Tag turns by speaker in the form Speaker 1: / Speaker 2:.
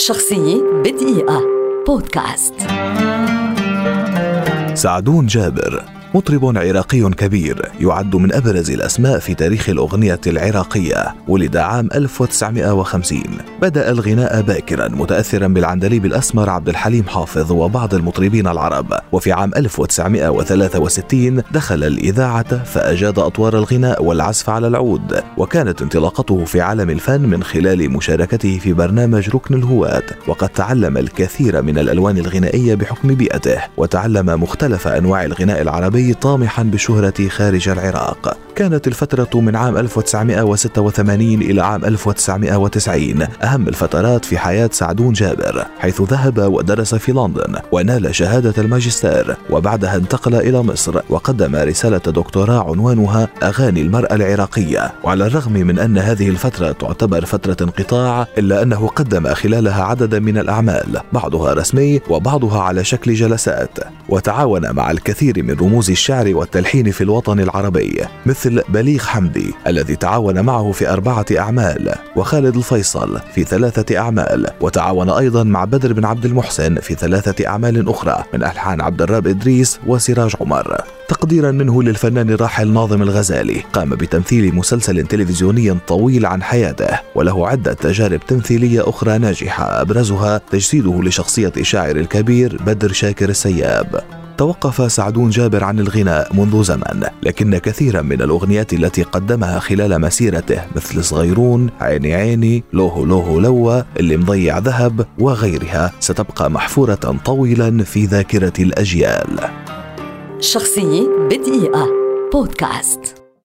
Speaker 1: شخصية بدقيقة. بودكاست.
Speaker 2: سعدون جابر. مطرب عراقي كبير يعد من أبرز الأسماء في تاريخ الأغنية العراقية. ولد عام 1950 بدأ الغناء باكرا متأثرا بالعندليب الأسمر عبد الحليم حافظ وبعض المطربين العرب. وفي عام 1963 دخل الإذاعة فأجاد أطوار الغناء والعزف على العود. وكانت انطلاقته في عالم الفن من خلال مشاركته في برنامج ركن الهواة. وقد تعلم الكثير من الألوان الغنائية بحكم بيئته. وتعلم مختلف أنواع الغناء العربي العربي طامحا بالشهرة خارج العراق. كانت الفترة من عام 1986 إلى عام 1990 أهم الفترات في حياة سعدون جابر حيث ذهب ودرس في لندن ونال شهادة الماجستير وبعدها انتقل إلى مصر وقدم رسالة دكتوراه عنوانها أغاني المرأة العراقية. وعلى الرغم من أن هذه الفترة تعتبر فترة انقطاع إلا أنه قدم خلالها عددا من الأعمال بعضها رسمي وبعضها على شكل جلسات. وتعاون مع الكثير من رموز الشعر والتلحين في الوطن العربي مثل مثل بليغ حمدي الذي تعاون معه في أربعة أعمال وخالد الفيصل في ثلاثة أعمال وتعاون أيضا مع بدر بن عبد المحسن في ثلاثة أعمال أخرى من ألحان عبد الراب إدريس وسراج عمر. تقديرا منه للفنان الراحل ناظم الغزالي قام بتمثيل مسلسل تلفزيوني طويل عن حياته وله عدة تجارب تمثيلية أخرى ناجحة أبرزها تجسيده لشخصية الشاعر الكبير بدر شاكر السياب. توقف سعدون جابر عن الغناء منذ زمن لكن كثيرا من الأغنيات التي قدمها خلال مسيرته مثل صغيرون عيني عيني لوهو لوهو لوا اللي مضيع ذهب وغيرها ستبقى محفورة طويلا في ذاكرة الأجيال.
Speaker 1: شخصية بدقيقة. بودكاست.